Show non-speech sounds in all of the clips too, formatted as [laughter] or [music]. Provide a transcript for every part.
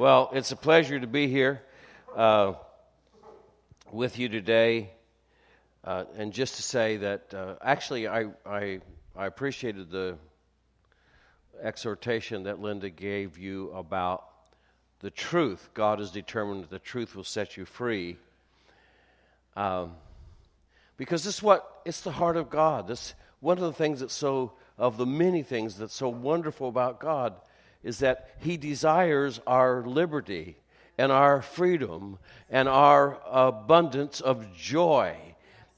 Well, it's a pleasure to be here uh, with you today. Uh, and just to say that uh, actually, I, I, I appreciated the exhortation that Linda gave you about the truth. God has determined that the truth will set you free. Um, because this is what it's the heart of God. This one of the things that's so of the many things that's so wonderful about God is that He desires our liberty and our freedom and our abundance of joy.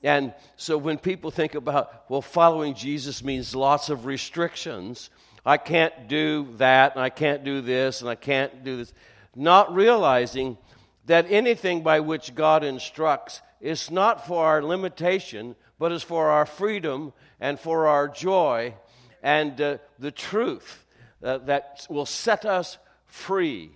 And so when people think about, well, following Jesus means lots of restrictions, I can't do that, and I can't do this, and I can't do this, not realizing that anything by which God instructs is not for our limitation, but is for our freedom and for our joy. And uh, the truth uh, that will set us free.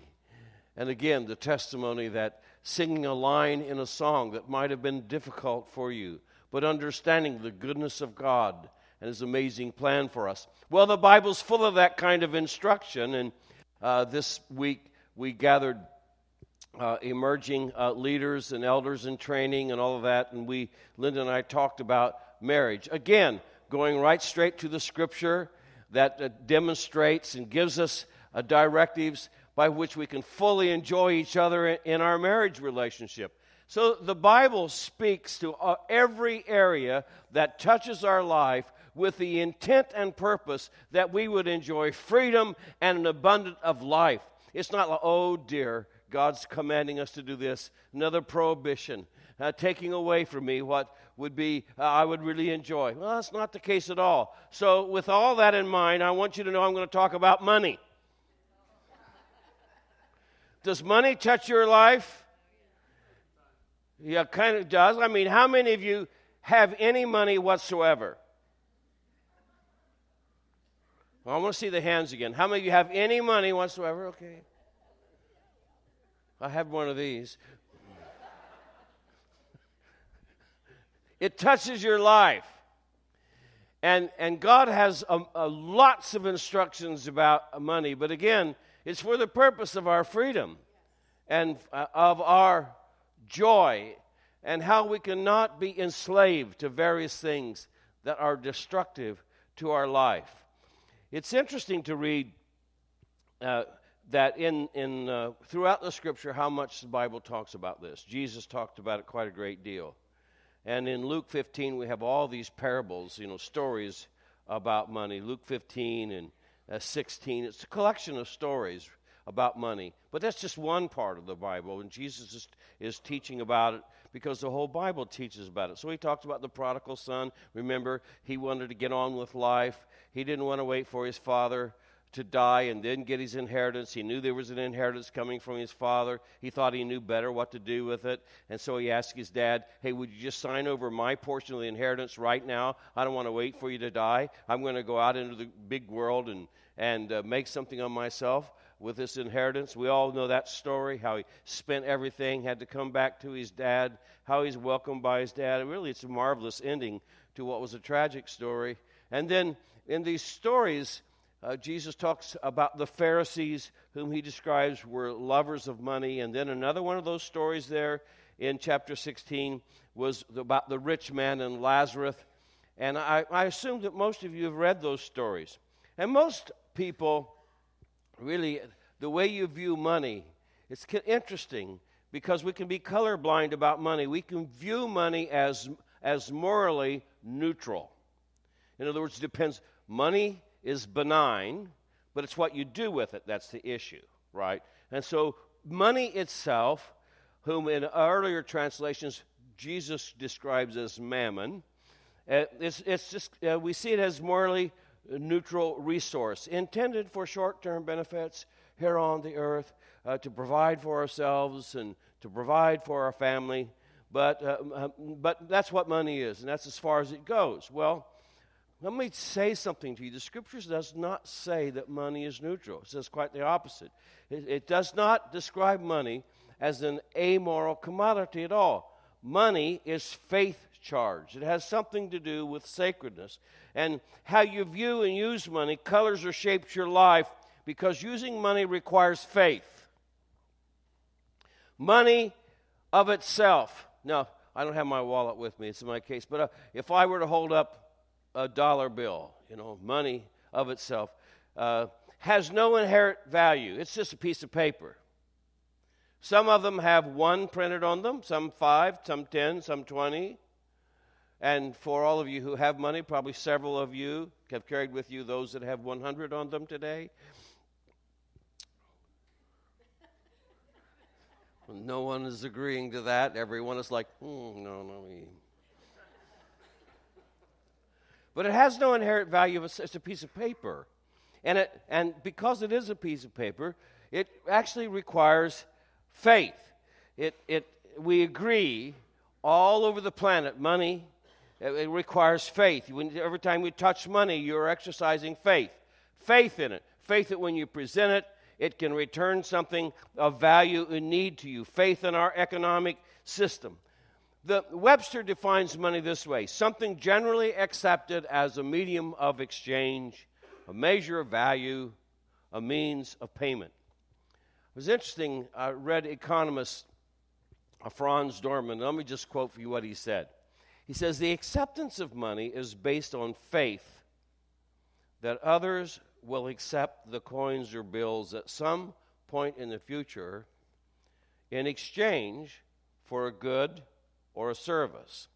And again, the testimony that singing a line in a song that might have been difficult for you, but understanding the goodness of God and His amazing plan for us. Well, the Bible's full of that kind of instruction, and uh, this week we gathered uh, emerging uh, leaders and elders in training and all of that, and we, Linda and I, talked about marriage. Again, going right straight to the Scripture that uh, demonstrates and gives us uh, directives by which we can fully enjoy each other in, our marriage relationship. So the Bible speaks to uh, every area that touches our life with the intent and purpose that we would enjoy freedom and an abundance of life. It's not like, oh dear, God's commanding us to do this, another prohibition, uh, taking away from me what would be uh, I would really enjoy. Well, that's not the case at all. So, with all that in mind, I want you to know I'm going to talk about money. Does money touch your life? Yeah, kind of does. I mean, how many of you have any money whatsoever? Well, I want to see the hands again. How many of you have any money whatsoever? Okay. I have one of these. It touches your life. And, and God has a, a lots of instructions about money, but again, it's for the purpose of our freedom and uh, of our joy and how we cannot be enslaved to various things that are destructive to our life. It's interesting to read uh, that in, in, uh, throughout the scripture how much the Bible talks about this. Jesus talked about it quite a great deal. And in Luke 15, we have all these parables, you know, stories about money. Luke 15 and uh, 16, it's a collection of stories about money. But that's just one part of the Bible, and Jesus is, is teaching about it because the whole Bible teaches about it. So he talks about the prodigal son. Remember, he wanted to get on with life, he didn't want to wait for his father to die and then get his inheritance. He knew there was an inheritance coming from his father. He thought he knew better what to do with it. And so he asked his dad, Hey, would you just sign over my portion of the inheritance right now? I don't want to wait for you to die. I'm going to go out into the big world and, and uh, make something of myself with this inheritance. We all know that story how he spent everything, had to come back to his dad, how he's welcomed by his dad. Really, it's a marvelous ending to what was a tragic story. And then in these stories, uh, Jesus talks about the Pharisees, whom he describes were lovers of money. And then another one of those stories there in chapter 16 was about the rich man and Lazarus. And I, I assume that most of you have read those stories. And most people, really, the way you view money, it's interesting because we can be colorblind about money. We can view money as, as morally neutral. In other words, it depends. Money is benign, but it's what you do with it that's the issue, right? And so, money itself, whom in earlier translations Jesus describes as mammon, uh, it's, it's just, uh, we see it as morally neutral resource intended for short term benefits here on the earth uh, to provide for ourselves and to provide for our family. But, uh, uh, but that's what money is, and that's as far as it goes. Well, let me say something to you. The scriptures does not say that money is neutral. It says quite the opposite. It, it does not describe money as an amoral commodity at all. Money is faith charged. It has something to do with sacredness. And how you view and use money colors or shapes your life because using money requires faith. Money of itself. Now, I don't have my wallet with me, it's in my case, but uh, if I were to hold up a dollar bill, you know, money of itself, uh, has no inherent value. It's just a piece of paper. Some of them have one printed on them, some five, some ten, some twenty. And for all of you who have money, probably several of you have carried with you those that have 100 on them today. [laughs] No one is agreeing to that. Everyone is like, hmm, no, no. But it has no inherent value. It's a piece of paper. And, it, and because it is a piece of paper, it actually requires faith. It, it, we agree all over the planet money it requires faith. When, every time you touch money, you're exercising faith. Faith in it. Faith that when you present it, it can return something of value and need to you. Faith in our economic system. The Webster defines money this way something generally accepted as a medium of exchange, a measure of value, a means of payment. It was interesting. I read economist uh, Franz Dorman. Let me just quote for you what he said. He says the acceptance of money is based on faith that others will accept the coins or bills at some point in the future in exchange for a good or a service.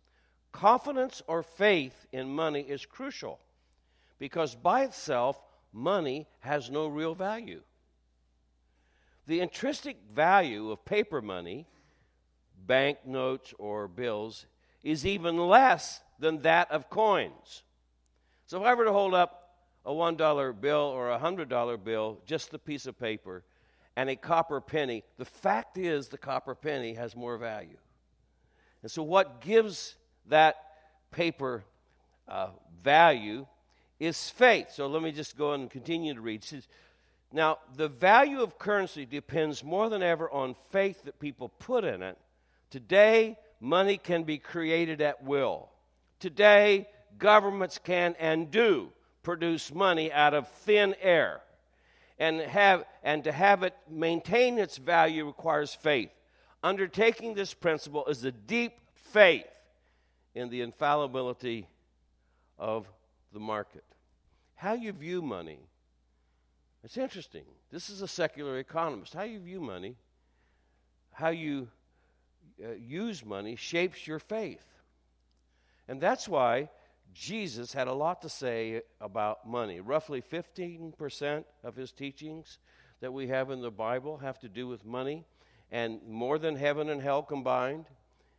Confidence or faith in money is crucial because by itself, money has no real value. The intrinsic value of paper money, bank notes or bills, is even less than that of coins. So if I were to hold up a $1 bill or a $100 bill, just the piece of paper, and a copper penny, the fact is the copper penny has more value. And so, what gives that paper uh, value is faith. So, let me just go and continue to read. Says, now, the value of currency depends more than ever on faith that people put in it. Today, money can be created at will. Today, governments can and do produce money out of thin air. And, have, and to have it maintain its value requires faith. Undertaking this principle is a deep faith in the infallibility of the market. How you view money. It's interesting. This is a secular economist. How you view money, how you uh, use money shapes your faith. And that's why Jesus had a lot to say about money. Roughly 15% of his teachings that we have in the Bible have to do with money, and more than heaven and hell combined,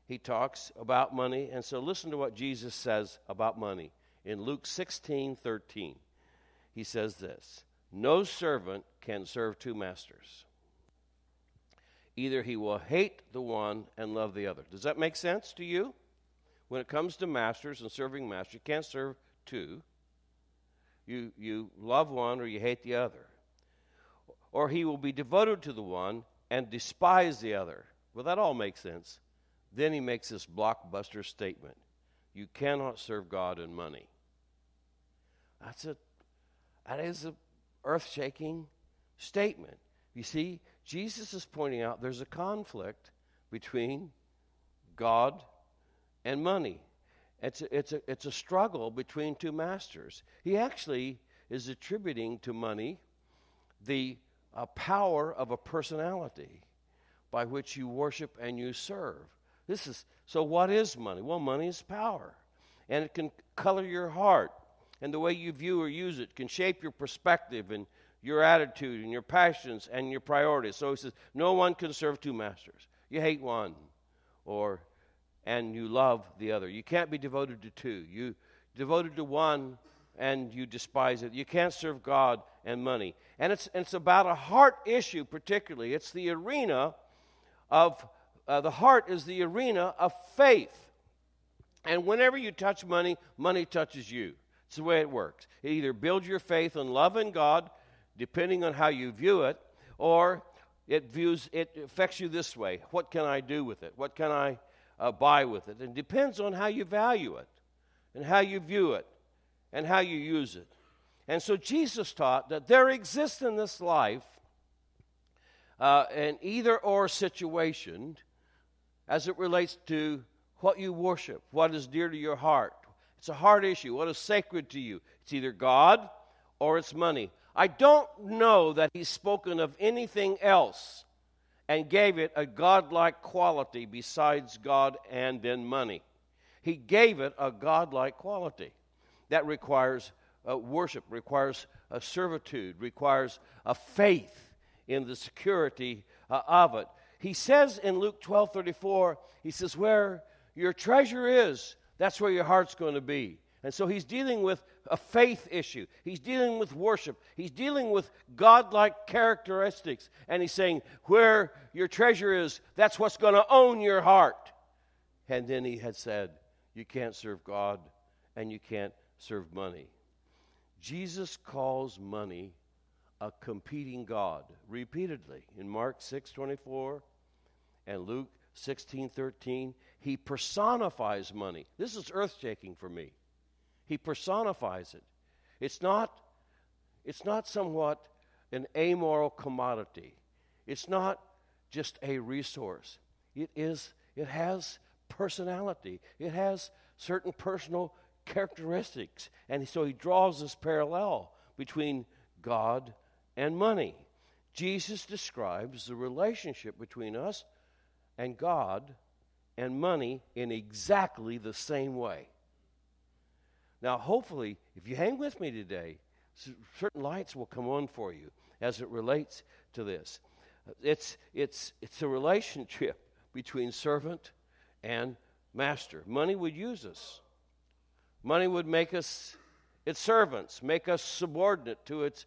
he talks about money. And so listen to what Jesus says about money. In Luke 16 13, he says this No servant can serve two masters. Either he will hate the one and love the other. Does that make sense to you? When it comes to masters and serving masters, you can't serve two. You, you love one or you hate the other. Or he will be devoted to the one and despise the other. Well, that all makes sense. Then he makes this blockbuster statement You cannot serve God and money. That's a, that is an earth shaking statement. You see, Jesus is pointing out there's a conflict between God and money. It's a, it's, a, it's a struggle between two masters. He actually is attributing to money the uh, power of a personality by which you worship and you serve. This is so what is money? Well, money is power. And it can color your heart and the way you view or use it can shape your perspective and your attitude and your passions and your priorities. So he says, no one can serve two masters. You hate one or and you love the other. You can't be devoted to two. You devoted to one and you despise it. You can't serve God and money. And it's it's about a heart issue particularly. It's the arena of uh, the heart is the arena of faith. And whenever you touch money, money touches you. It's the way it works. It either builds your faith and love in God depending on how you view it, or it views it affects you this way. What can I do with it? What can I uh, buy with it? It depends on how you value it, and how you view it, and how you use it. And so Jesus taught that there exists in this life uh, an either or situation as it relates to what you worship, what is dear to your heart. It's a hard issue. What is sacred to you? It's either God or it's money. I don't know that he's spoken of anything else and gave it a godlike quality besides God and then money. He gave it a godlike quality that requires uh, worship, requires a servitude, requires a faith in the security uh, of it. He says in Luke 12 34, he says, Where your treasure is, that's where your heart's going to be. And so he's dealing with a faith issue. He's dealing with worship. He's dealing with godlike characteristics. And he's saying, Where your treasure is, that's what's going to own your heart. And then he had said, You can't serve God and you can't serve money. Jesus calls money a competing God repeatedly in Mark 6 24 and Luke 16 13. He personifies money. This is earth shaking for me. He personifies it. It's not, it's not somewhat an amoral commodity. It's not just a resource. It is it has personality. It has certain personal characteristics. And so he draws this parallel between God and money. Jesus describes the relationship between us and God and money in exactly the same way. Now, hopefully, if you hang with me today, certain lights will come on for you as it relates to this. It's, it's, it's a relationship between servant and master. Money would use us. Money would make us its servants, make us subordinate to its,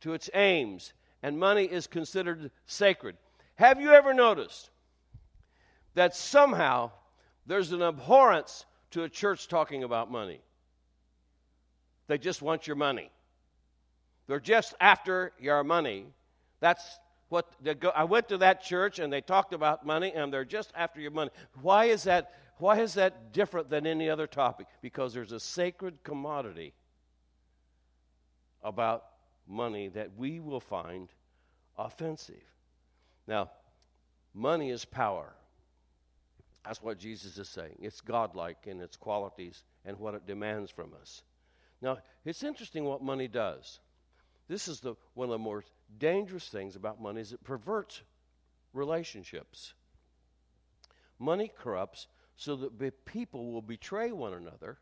to its aims, and money is considered sacred. Have you ever noticed that somehow there's an abhorrence to a church talking about money? They just want your money. They're just after your money. That's what go, I went to that church and they talked about money and they're just after your money. Why is that? Why is that different than any other topic? Because there's a sacred commodity about money that we will find offensive. Now, money is power. That's what Jesus is saying. It's godlike in its qualities and what it demands from us. Now, it's interesting what money does. This is the, one of the more dangerous things about money is it perverts relationships. Money corrupts so that people will betray one another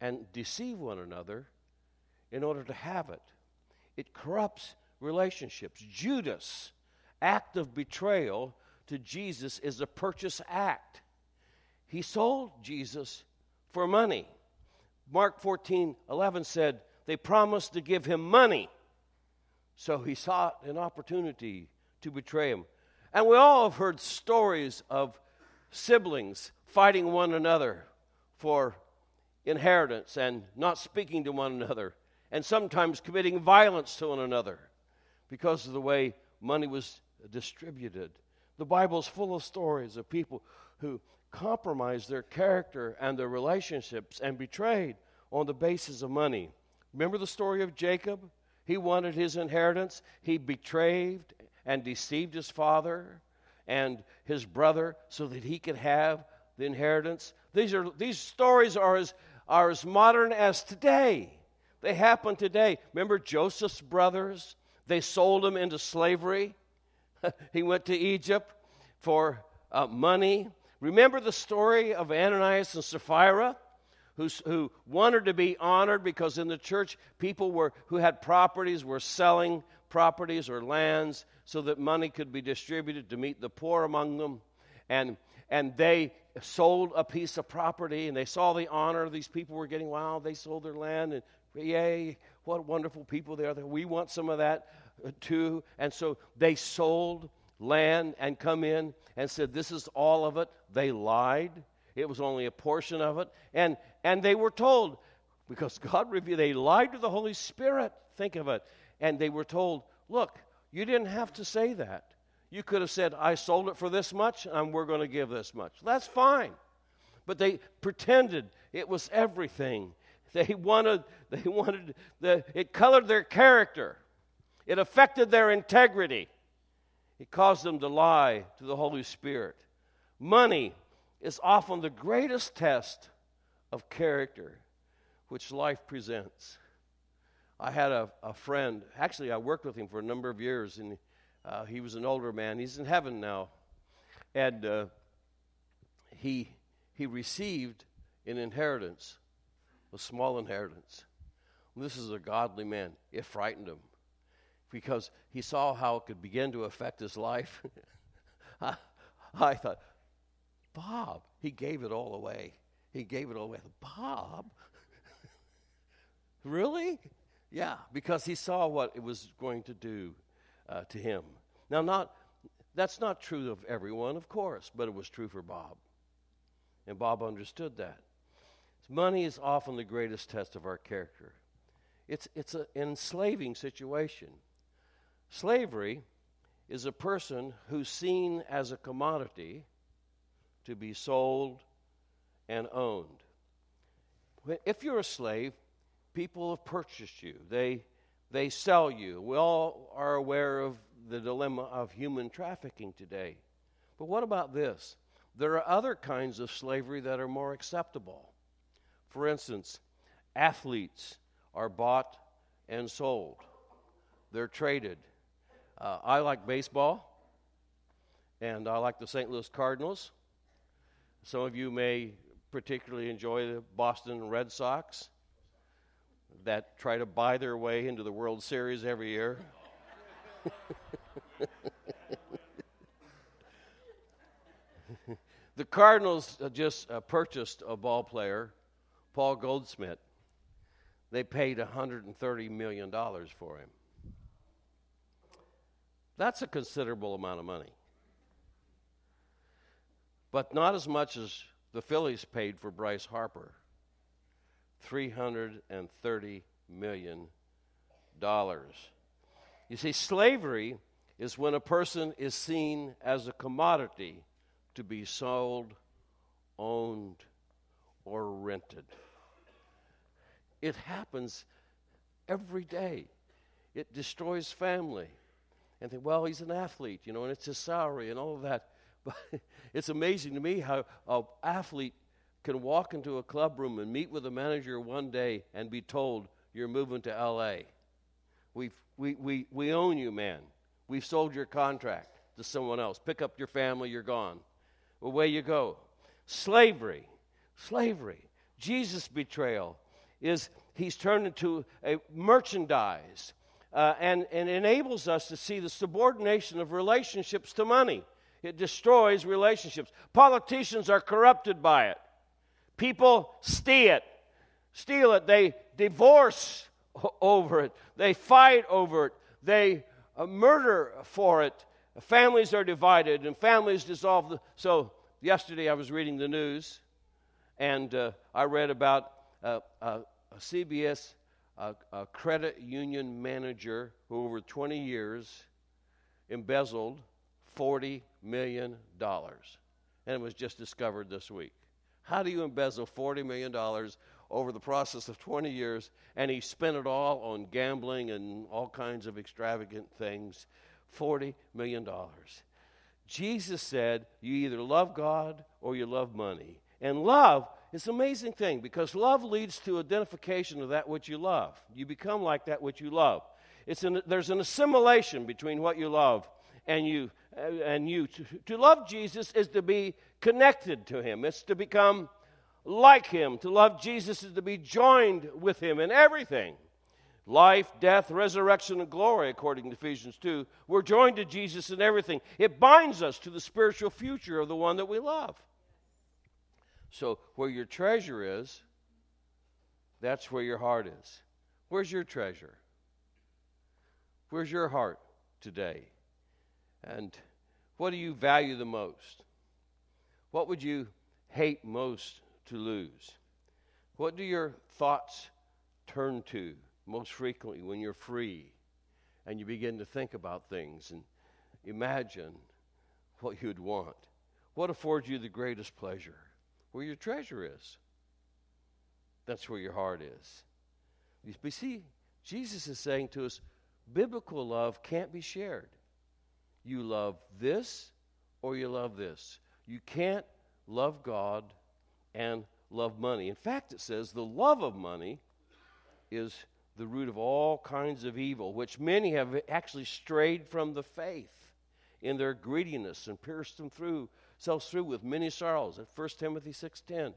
and deceive one another in order to have it. It corrupts relationships. Judas' act of betrayal to Jesus is a purchase act. He sold Jesus for money. Mark 14 11 said, they promised to give him money. So he sought an opportunity to betray him. And we all have heard stories of siblings fighting one another for inheritance and not speaking to one another, and sometimes committing violence to one another because of the way money was distributed. The Bible's full of stories of people who compromised their character and their relationships and betrayed on the basis of money. Remember the story of Jacob? He wanted his inheritance. He betrayed and deceived his father and his brother so that he could have the inheritance. These, are, these stories are as, are as modern as today. They happen today. Remember Joseph's brothers? They sold him into slavery. [laughs] he went to Egypt for uh, money. Remember the story of Ananias and Sapphira? who wanted to be honored because in the church, people were, who had properties were selling properties or lands so that money could be distributed to meet the poor among them. And, and they sold a piece of property and they saw the honor these people were getting. Wow, they sold their land and yay, what wonderful people they are. We want some of that uh, too. And so they sold land and come in and said, This is all of it. They lied. It was only a portion of it. And, and they were told, because God revealed, they lied to the Holy Spirit. Think of it. And they were told, look, you didn't have to say that. You could have said, I sold it for this much, and we're going to give this much. That's fine. But they pretended it was everything. [laughs] They wanted, they wanted, the, it colored their character. It affected their integrity. it caused them to lie to the Holy Spirit. Money is often the greatest test of character which life presents. I had a, a friend, actually, I worked with him for a number of years, and uh, he was an older man. He's in heaven now. And uh, he, he received an inheritance, a small inheritance. This is a godly man. It frightened him because he saw how it could begin to affect his life. [laughs] I, I thought, Bob, he gave it all away. He gave it all away. Bob? [laughs] really? Yeah, because he saw what it was going to do uh, to him. Now, not that's not true of everyone, of course, but it was true for Bob. And Bob understood that. Money is often the greatest test of our character. It's, it's an enslaving situation. Slavery is a person who's seen as a commodity to be sold and owned. If you're a slave, people have purchased you, they, they sell you. We all are aware of the dilemma of human trafficking today. But what about this? There are other kinds of slavery that are more acceptable. For instance, athletes are bought and sold, they're traded. Uh, I like baseball, and I like the St. Louis Cardinals. Some of you may particularly enjoy the Boston Red Sox that try to buy their way into the World Series every year. [laughs] the Cardinals just uh, purchased a ball player, Paul Goldschmidt. They paid $130 million for him. That's a considerable amount of money. But not as much as the Phillies paid for Bryce Harper $330 million. You see, slavery is when a person is seen as a commodity to be sold, owned, or rented. It happens every day. It destroys family. And think, well, he's an athlete, you know, and it's his salary and all of that. [laughs] But it's amazing to me how an athlete can walk into a club room and meet with a manager one day and be told, you're moving to L.A. we we, we, we own you, man. We've sold your contract to someone else. Pick up your family, you're gone. Away you go. Slavery. Slavery. Jesus' betrayal is he's turned into a merchandise uh, and, and enables us to see the subordination of relationships to money. It destroys relationships. Politicians are corrupted by it. People steal it. Steal it. They divorce [laughs] over it. They fight over it. They uh, murder for it. Families are divided and families dissolve. So, yesterday I was reading the news and uh, I read about uh, a CBS a credit union manager who, over 20 years, embezzled $40 million. And it was just discovered this week. How do you embezzle $40 million over the process of 20 years? And he spent it all on gambling and all kinds of extravagant things. $40 million. Jesus said, You either love God or you love money. And love is an amazing thing because love leads to identification of that which you love. You become like that which you love. It's an, there's an assimilation between what you love and you. And you to, to love Jesus is to be connected to Him. It's to become like Him. To love Jesus is to be joined with Him in everything life, death, resurrection, and glory, according to Ephesians 2. We're joined to Jesus in everything. It binds us to the spiritual future of the one that we love. So, where your treasure is, that's where your heart is. Where's your treasure? Where's your heart today? And what do you value the most? What would you hate most to lose? What do your thoughts turn to most frequently when you're free and you begin to think about things and imagine what you'd want? What affords you the greatest pleasure? Where your treasure is, that's where your heart is. You see, Jesus is saying to us biblical love can't be shared. You love this or you love this. You can't love God and love money. In fact, it says the love of money is the root of all kinds of evil, which many have actually strayed from the faith in their greediness and pierced them through, selves through with many sorrows. At 1 Timothy 6.10,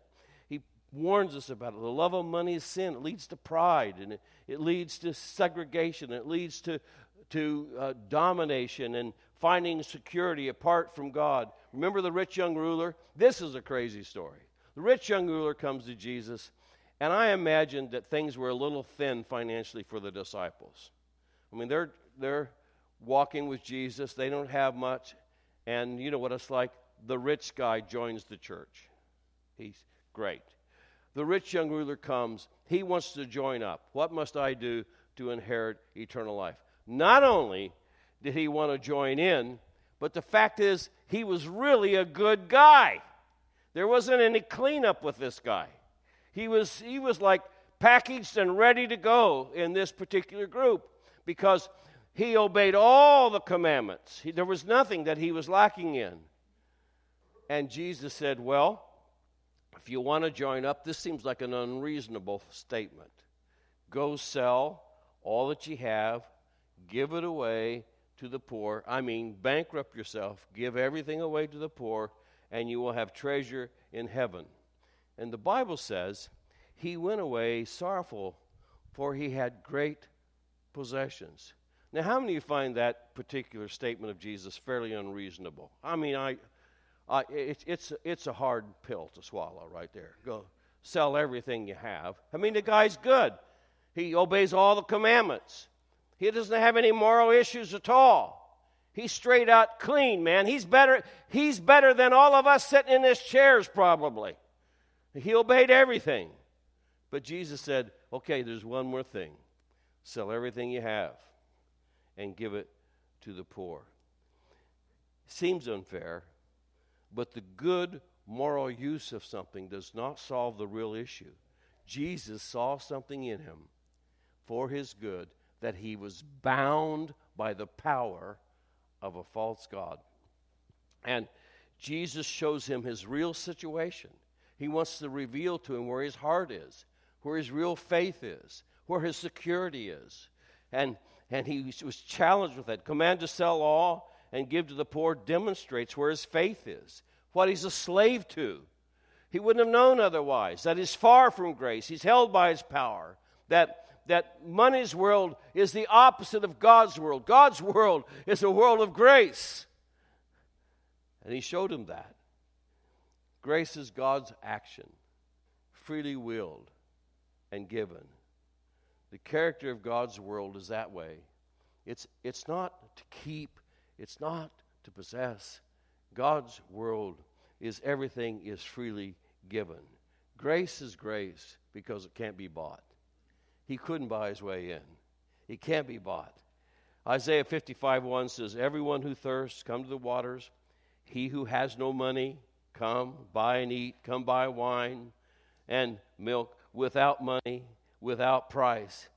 he warns us about it. The love of money is sin. It leads to pride, and it, it leads to segregation. It leads to, to uh, domination and finding security apart from God. Remember the rich young ruler? This is a crazy story. The rich young ruler comes to Jesus, and I imagine that things were a little thin financially for the disciples. I mean, they're, they're walking with Jesus, they don't have much, and you know what it's like? The rich guy joins the church. He's great. The rich young ruler comes, he wants to join up. What must I do to inherit eternal life? Not only did he want to join in, but the fact is, he was really a good guy. There wasn't any cleanup with this guy. He was, he was like packaged and ready to go in this particular group because he obeyed all the commandments. He, there was nothing that he was lacking in. And Jesus said, Well, if you want to join up, this seems like an unreasonable statement. Go sell all that you have, give it away to the poor. I mean, bankrupt yourself, give everything away to the poor, and you will have treasure in heaven. And the Bible says, He went away sorrowful, for he had great possessions. Now, how many of you find that particular statement of Jesus fairly unreasonable? I mean, I, I, it, it's, it's a hard pill to swallow right there. Go sell everything you have. I mean, the guy's good. He obeys all the commandments. He doesn't have any moral issues at all. He's straight out clean, man. He's better, he's better than all of us sitting in these chairs, probably. He obeyed everything. But Jesus said, okay, there's one more thing sell everything you have and give it to the poor. Seems unfair, but the good moral use of something does not solve the real issue. Jesus saw something in him for his good that he was bound by the power of a false God. And Jesus shows him his real situation. He wants to reveal to him where his heart is, where his real faith is, where his security is. And, and he was challenged with that. Command to sell all and give to the poor demonstrates where his faith is, what he's a slave to. He wouldn't have known otherwise, that he's far from grace, he's held by his power, that that money's world is the opposite of God's world. God's world is a world of grace. And he showed him that. Grace is God's action, freely willed and given. The character of God's world is that way. It's, it's not to keep, it's not to possess. God's world is everything is freely given. Grace is grace because it can't be bought. He couldn't buy his way in. He can't be bought. Isaiah 55 1 says, Everyone who thirsts, come to the waters. He who has no money, come, buy and eat. Come buy wine and milk without money, without price.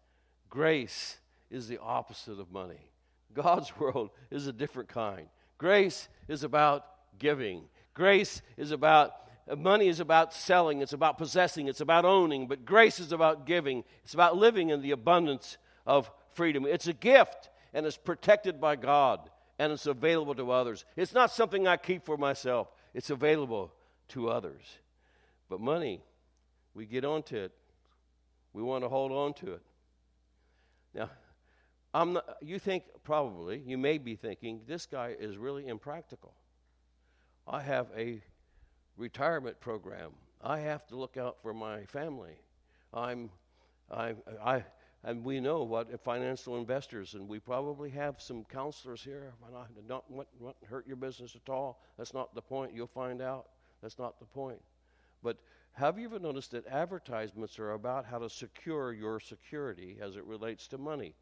Grace is the opposite of money. God's [laughs] world is a different kind. Grace is about giving, grace is about Money is about selling, it's about possessing, it's about owning, but grace is about giving. It's about living in the abundance of freedom. It's a gift, and it's protected by God, and it's available to others. It's not something I keep for myself, it's available to others. But money, we get onto it, we want to hold on to it. Now, I'm not, you think probably, you may be thinking, this guy is really impractical. I have a retirement program. I have to look out for my family. I'm, I, I, and we know what uh, financial investors, and we probably have some counselors here. I don't want to hurt your business at all. That's not the point. You'll find out. That's not the point. But have you ever noticed that advertisements are about how to secure your security as it relates to money?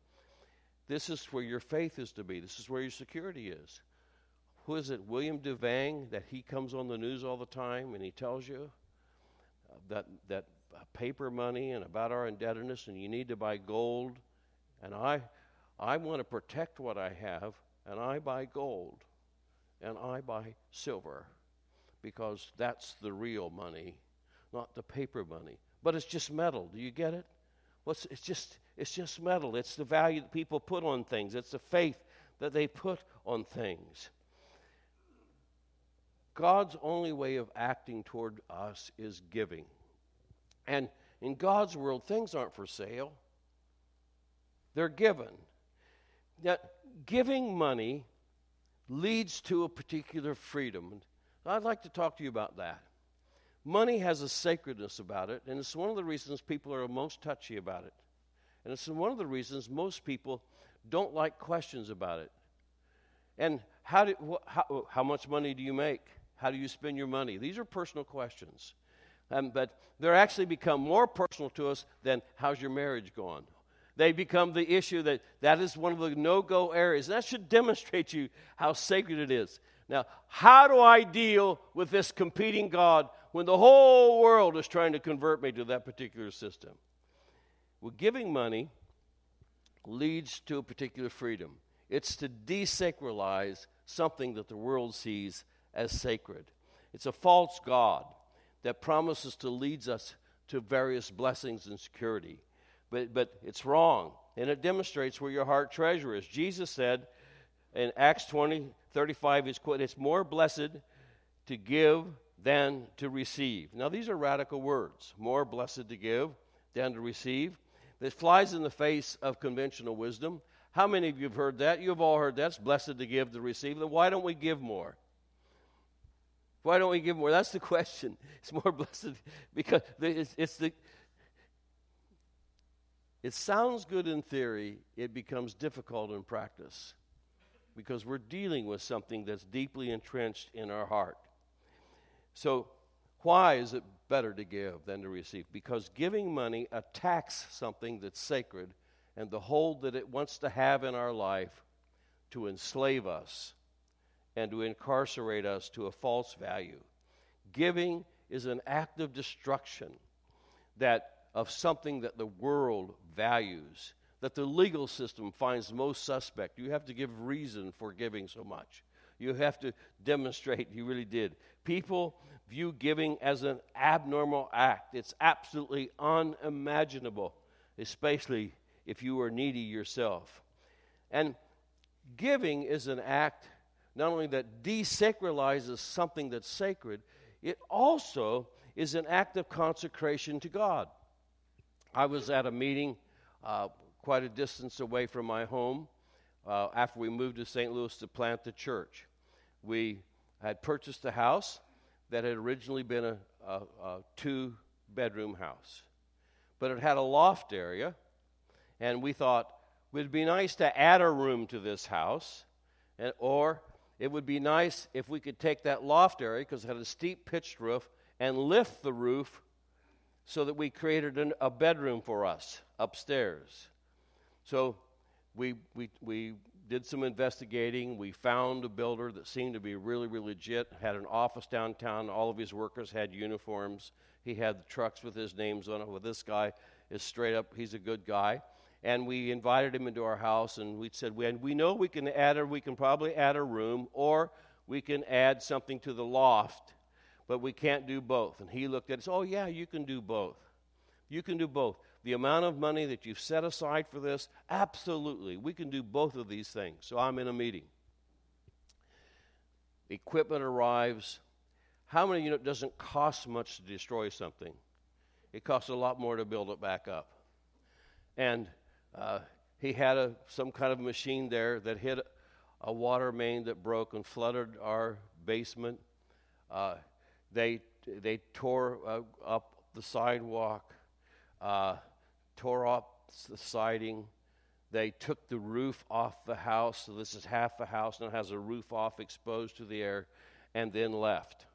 This is where your faith is to be. This is where your security is who is it, William Devane, that he comes on the news all the time and he tells you that, that paper money and about our indebtedness and you need to buy gold. And I, I want to protect what I have and I buy gold, and I buy silver, because that's the real money, not the paper money. But it's just metal. Do you get it? What's, it's, just, it's just metal. It's the value that people put on things, it's the faith that they put on things. God's only way of acting toward us is giving. And in God's world, things aren't for sale, they're given. Now, giving money leads to a particular freedom. I'd like to talk to you about that. Money has a sacredness about it, and it's one of the reasons people are most touchy about it. And it's one of the reasons most people don't like questions about it. And how, do, how, how much money do you make? How do you spend your money? These are personal questions. Um, but they're actually become more personal to us than how's your marriage going? They become the issue that that is one of the no go areas. That should demonstrate to you how sacred it is. Now, how do I deal with this competing God when the whole world is trying to convert me to that particular system? Well, giving money leads to a particular freedom. It's to desacralize something that the world sees as sacred. It's a false God that promises to lead us to various blessings and security. But, but it's wrong, and it demonstrates where your heart treasure is. Jesus said in Acts 20 35, is quote, it's more blessed to give than to receive. Now, these are radical words more blessed to give than to receive. It flies in the face of conventional wisdom. How many of you have heard that? You've all heard that's blessed to give, to receive. Then why don't we give more? Why don't we give more? That's the question. It's more [laughs] blessed because it's, it's the. It sounds good in theory, it becomes difficult in practice because we're dealing with something that's deeply entrenched in our heart. So, why is it better to give than to receive? Because giving money attacks something that's sacred and the hold that it wants to have in our life to enslave us and to incarcerate us to a false value. Giving is an act of destruction that of something that the world values, that the legal system finds most suspect. You have to give reason for giving so much. You have to demonstrate you really did. People view giving as an abnormal act. It's absolutely unimaginable, especially if you are needy yourself. And giving is an act not only that desacralizes something that's sacred, it also is an act of consecration to God. I was at a meeting uh, quite a distance away from my home uh, after we moved to St. Louis to plant the church. We had purchased a house that had originally been a, a, a two bedroom house, but it had a loft area, and we thought it would be nice to add a room to this house, and, or it would be nice if we could take that loft area, because it had a steep pitched roof, and lift the roof so that we created an, a bedroom for us upstairs. So we, we, we did some investigating. We found a builder that seemed to be really, really legit, had an office downtown. All of his workers had uniforms. He had the trucks with his names on it. Well, this guy is straight up, he's a good guy and we invited him into our house and we said we, know we can add a we can probably add a room or we can add something to the loft but we can't do both. And he looked at us oh yeah you can do both. You can do both. The amount of money that you've set aside for this absolutely we can do both of these things. So i'm in a meeting. Equipment arrives. How many you know it doesn't cost much to destroy something? It costs a lot more to build it back up. And uh, he had a, some kind of machine there that hit a water main that broke and flooded our basement. Uh, they, they tore uh, up the sidewalk, uh, tore up the siding. They took the roof off the house, so this is half the house now has a roof off exposed to the air, and then left.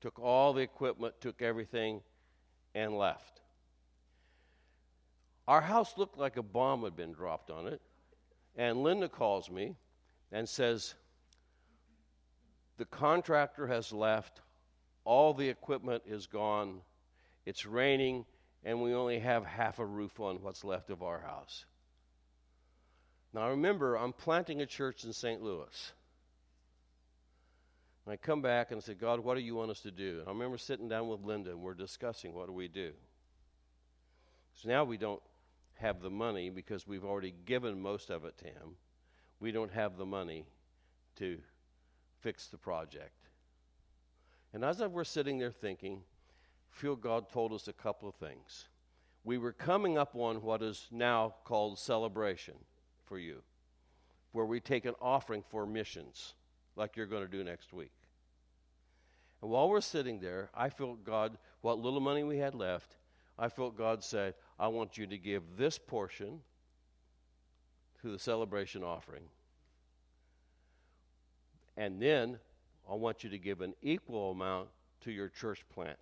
Took all the equipment, took everything, and left. Our house looked like a bomb had been dropped on it. And Linda calls me and says, The contractor has left, all the equipment is gone, it's raining, and we only have half a roof on what's left of our house. Now, I remember, I'm planting a church in St. Louis. And I come back and say, God, what do you want us to do? And I remember sitting down with Linda and we're discussing what do we do. So now we don't have the money because we've already given most of it to him. We don't have the money to fix the project. And as I were sitting there thinking, feel God told us a couple of things. We were coming up on what is now called celebration for you, where we take an offering for missions, like you're going to do next week. And while we're sitting there, I felt God, what little money we had left, I felt God say, I want you to give this portion to the celebration offering. And then I want you to give an equal amount to your church plant.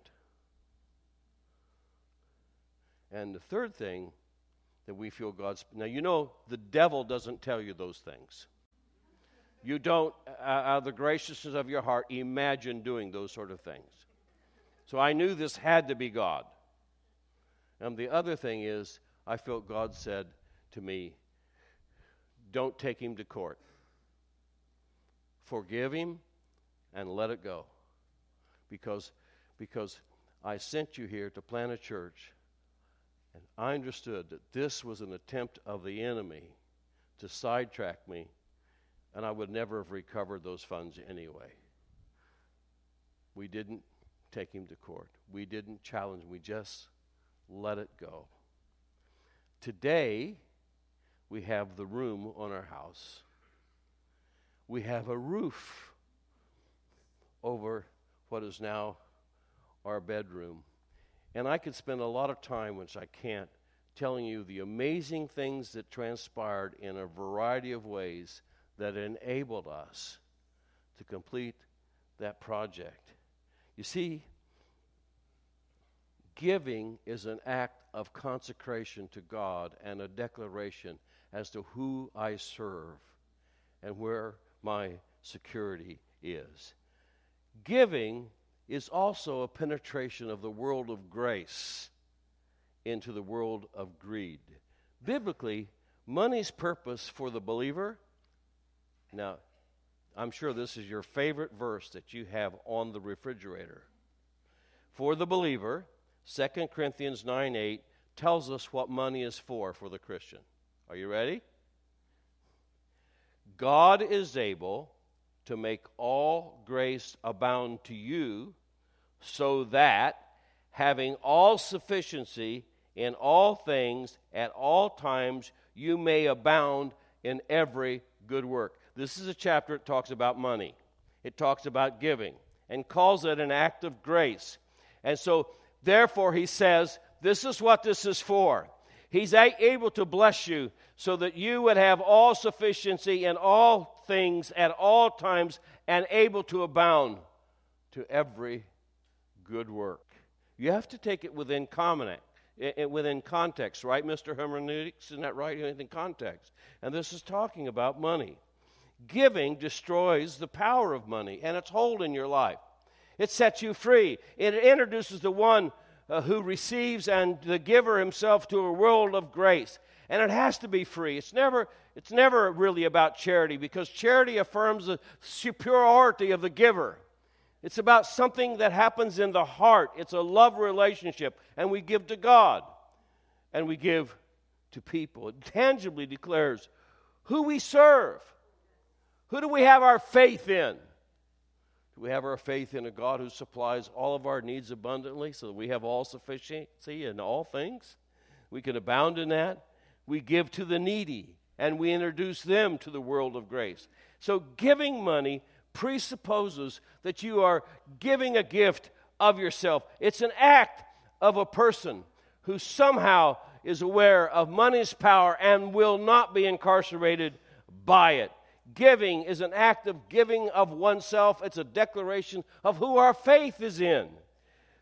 And the third thing that we feel God's. Now, you know, the devil doesn't tell you those things. You don't, out of the graciousness of your heart, imagine doing those sort of things. So I knew this had to be God. And the other thing is, I felt God said to me, don't take him to court. Forgive him and let it go. Because, because I sent you here to plant a church and I understood that this was an attempt of the enemy to sidetrack me, and I would never have recovered those funds anyway. We didn't take him to court. We didn't challenge. We just let it go. Today, we have the room on our house. We have a roof over what is now our bedroom. And I could spend a lot of time, which I can't, telling you the amazing things that transpired in a variety of ways that enabled us to complete that project. You see, giving is an act of consecration to God and a declaration as to who I serve and where my security is. Giving is also a penetration of the world of grace into the world of greed. Biblically, money's purpose for the believer. Now, I'm sure this is your favorite verse that you have on the refrigerator. For the believer, 2 Corinthians 9 8 tells us what money is for for the Christian. Are you ready? God is able to make all grace abound to you, so that, having all sufficiency in all things at all times, you may abound in every good work. This is a chapter that talks about money, it talks about giving, and calls it an act of grace. And so, therefore, he says, This is what this is for. He's able to bless you so that you would have all sufficiency in all things at all times and able to abound to every good work. You have to take it within common, within context, right, Mr. Hermeneutics? Isn't that right? In context. And this is talking about money. Giving destroys the power of money and its hold in your life. It sets you free. It introduces the one uh, who receives and the giver himself to a world of grace. And it has to be free. It's never, it's never really about charity because charity affirms the superiority of the giver. It's about something that happens in the heart. It's a love relationship, and we give to God and we give to people. It tangibly declares who we serve. Who do we have our faith in? We have our faith in a God who supplies all of our needs abundantly so that we have all sufficiency in all things? We can abound in that. We give to the needy and we introduce them to the world of grace. So, giving money presupposes that you are giving a gift of yourself. It's an act of a person who somehow is aware of money's power and will not be incarcerated by it. Giving is an act of giving of oneself, it's a declaration of who our faith is in.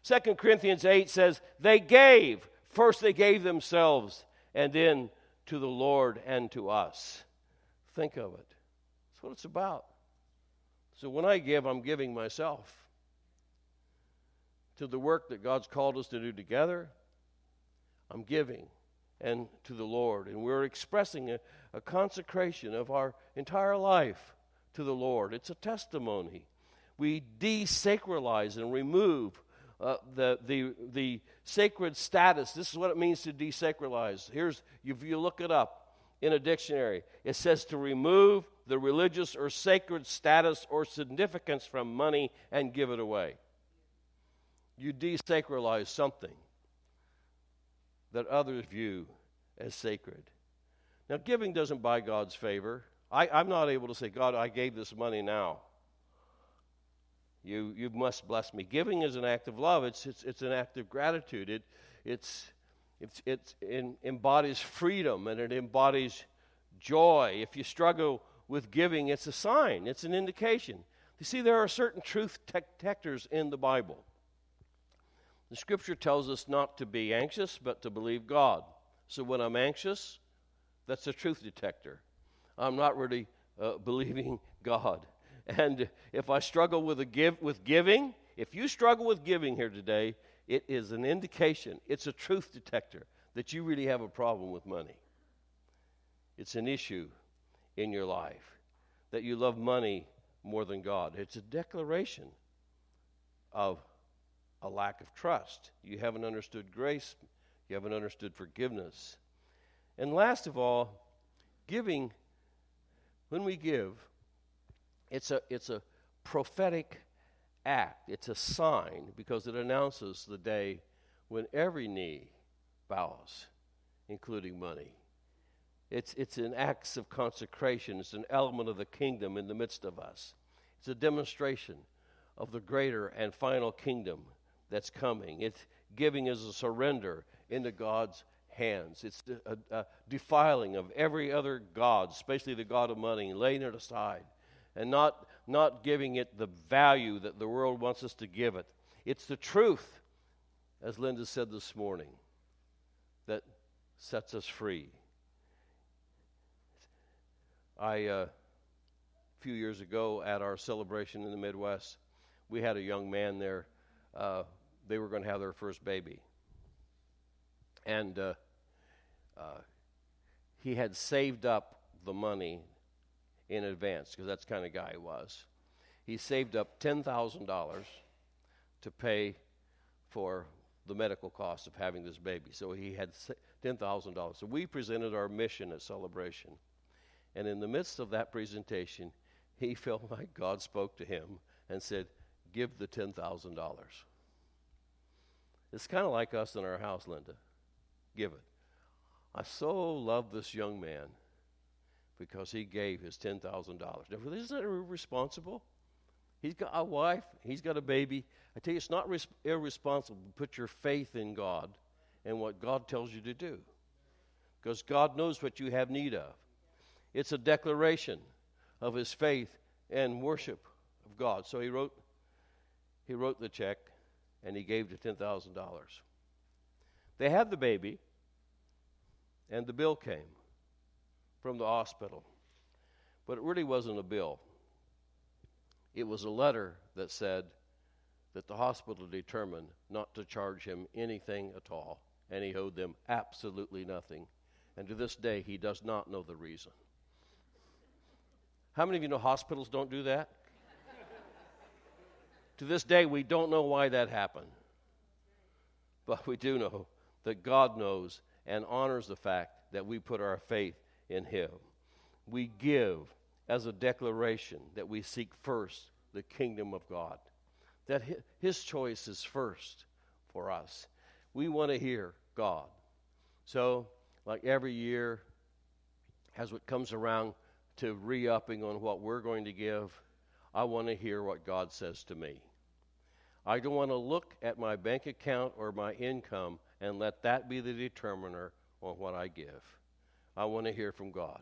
2 Corinthians 8 says, They gave. First, they gave themselves, and then to the Lord and to us. Think of it. That's what it's about. So when I give, I'm giving myself to the work that God's called us to do together. I'm giving. And to the Lord. And we're expressing a, a consecration of our entire life to the Lord. It's a testimony. We desacralize and remove uh, the, the, the sacred status. This is what it means to desacralize. Here's, if you look it up in a dictionary, it says to remove the religious or sacred status or significance from money and give it away. You desacralize something that others view as sacred. Now, giving doesn't buy God's favor. I, I'm not able to say, God, I gave this money now. You, you must bless me. Giving is an act of love, it's, it's, it's an act of gratitude. It it's, it's, it's embodies freedom and it embodies joy. If you struggle with giving, it's a sign, it's an indication. You see, there are certain truth detectors in the Bible. The scripture tells us not to be anxious, but to believe God. So when I'm anxious, that's a truth detector. I'm not really uh, [laughs] believing God. And if I struggle with, a give, with giving, if you struggle with giving here today, it is an indication, it's a truth detector that you really have a problem with money. It's an issue in your life that you love money more than God. It's a declaration of a lack of trust. You haven't understood grace, you haven't understood forgiveness. And last of all, giving, when we give, it's a, it's a prophetic act, it's a sign because it announces the day when every knee bows, including money. It's, it's an act of consecration, it's an element of the kingdom in the midst of us. It's a demonstration of the greater and final kingdom that's coming. It's giving as a surrender into God's hands. It's a, a, defiling of every other God, especially the God of money, laying it aside and not, not giving it the value that the world wants us to give it. It's the truth, as Linda said this morning, that sets us free. I, uh, a few years ago at our celebration in the Midwest, we had a young man there. Uh, they were going to have their first baby. And uh, uh, he had saved up the money in advance because that's kind of guy he was. He saved up $10,000 to pay for the medical cost of having this baby. So he had $10,000. So we presented our mission at celebration. And in the midst of that presentation, he [laughs] felt like God spoke to him and said, Give the $10,000. It's kind of like us in our house, Linda. Give it. I so love this young man because he gave his $10,000. Now, isn't that irresponsible? He's got a wife, he's got a baby. I tell you, it's not res- irresponsible to put your faith in God and what God tells you to do because God knows what you have need of. It's a declaration of his faith and worship of God. So he wrote, he wrote the check and he gave the $10,000. They had the baby, and the bill came from the hospital. But it really wasn't a bill, it was a letter that said that the hospital determined not to charge him anything at all, and he owed them absolutely nothing. And to this day, he does not know the reason. How many of you know hospitals don't do that? To this day, we don't know why that happened. But we do know that God knows and honors the fact that we put our faith in Him. We give as a declaration that we seek first the kingdom of God, that His choice is first for us. We want to hear God. So, like every year, as it comes around to re upping on what we're going to give, I want to hear what God says to me. I don't want to look at my bank account or my income and let that be the determiner on what I give. I want to hear from God.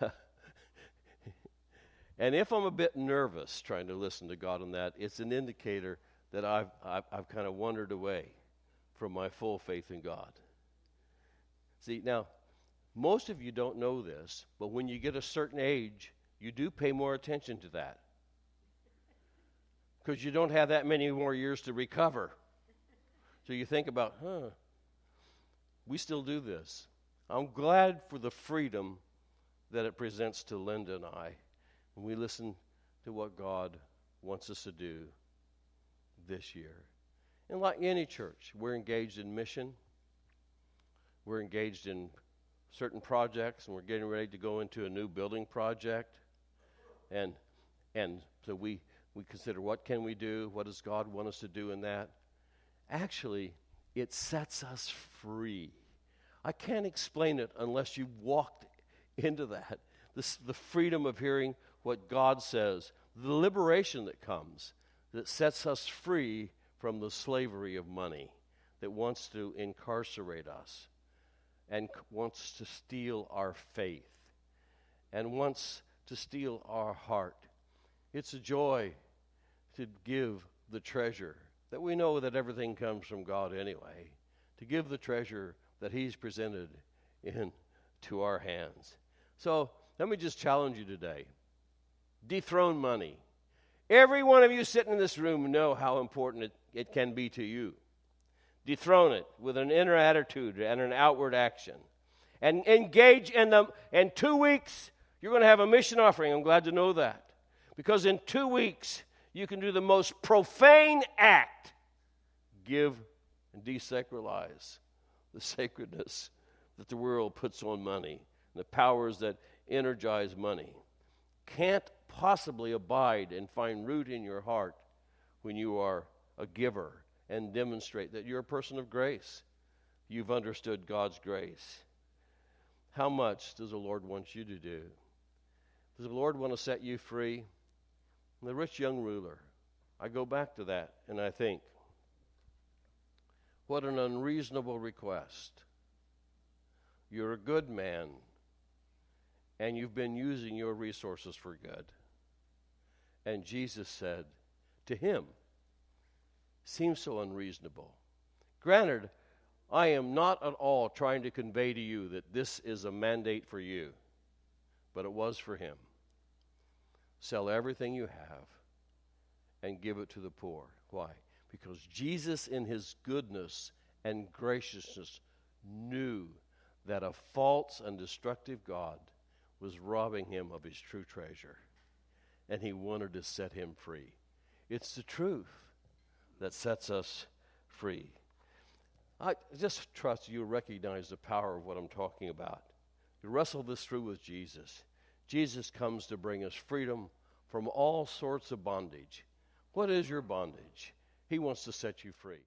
[laughs] and if I'm a bit nervous trying to listen to God on that, it's an indicator that I've, I've, I've kind of wandered away from my full faith in God. See, now, most of you don't know this, but when you get a certain age, you do pay more attention to that because you don't have that many more years to recover. So you think about, huh, we still do this. I'm glad for the freedom that it presents to Linda and I when we listen to what God wants us to do this year. And like any church, we're engaged in mission, we're engaged in certain projects, and we're getting ready to go into a new building project. And, and so we, we consider what can we do? What does God want us to do in that? Actually, it sets us free. I can't explain it unless you walked into that. This, the freedom of hearing what God says, the liberation that comes that sets us free from the slavery of money that wants to incarcerate us and wants to steal our faith and wants to steal our heart. It's a joy to give the treasure that we know that everything comes from God anyway, to give the treasure that He's presented into our hands. So let me just challenge you today dethrone money. Every one of you sitting in this room know how important it, it can be to you. Dethrone it with an inner attitude and an outward action. And engage in them. In two weeks, you're going to have a mission offering. I'm glad to know that. Because in two weeks, you can do the most profane act give and desacralize the sacredness that the world puts on money, the powers that energize money. Can't possibly abide and find root in your heart when you are a giver and demonstrate that you're a person of grace. You've understood God's grace. How much does the Lord want you to do? Does the Lord want to set you free? The rich young ruler. I go back to that and I think, what an unreasonable request. You're a good man, and you've been using your resources for good. And Jesus said to him, Seems so unreasonable. Granted, I am not at all trying to convey to you that this is a mandate for you, but it was for him. Sell everything you have and give it to the poor. Why? Because Jesus, in his goodness and graciousness, knew that a false and destructive God was robbing him of his true treasure, and he wanted to set him free. It's the truth that sets us free. I just trust you recognize the power of what I'm talking about. You wrestle this through with Jesus. Jesus comes to bring us freedom from all sorts of bondage. What is your bondage? He wants to set you free.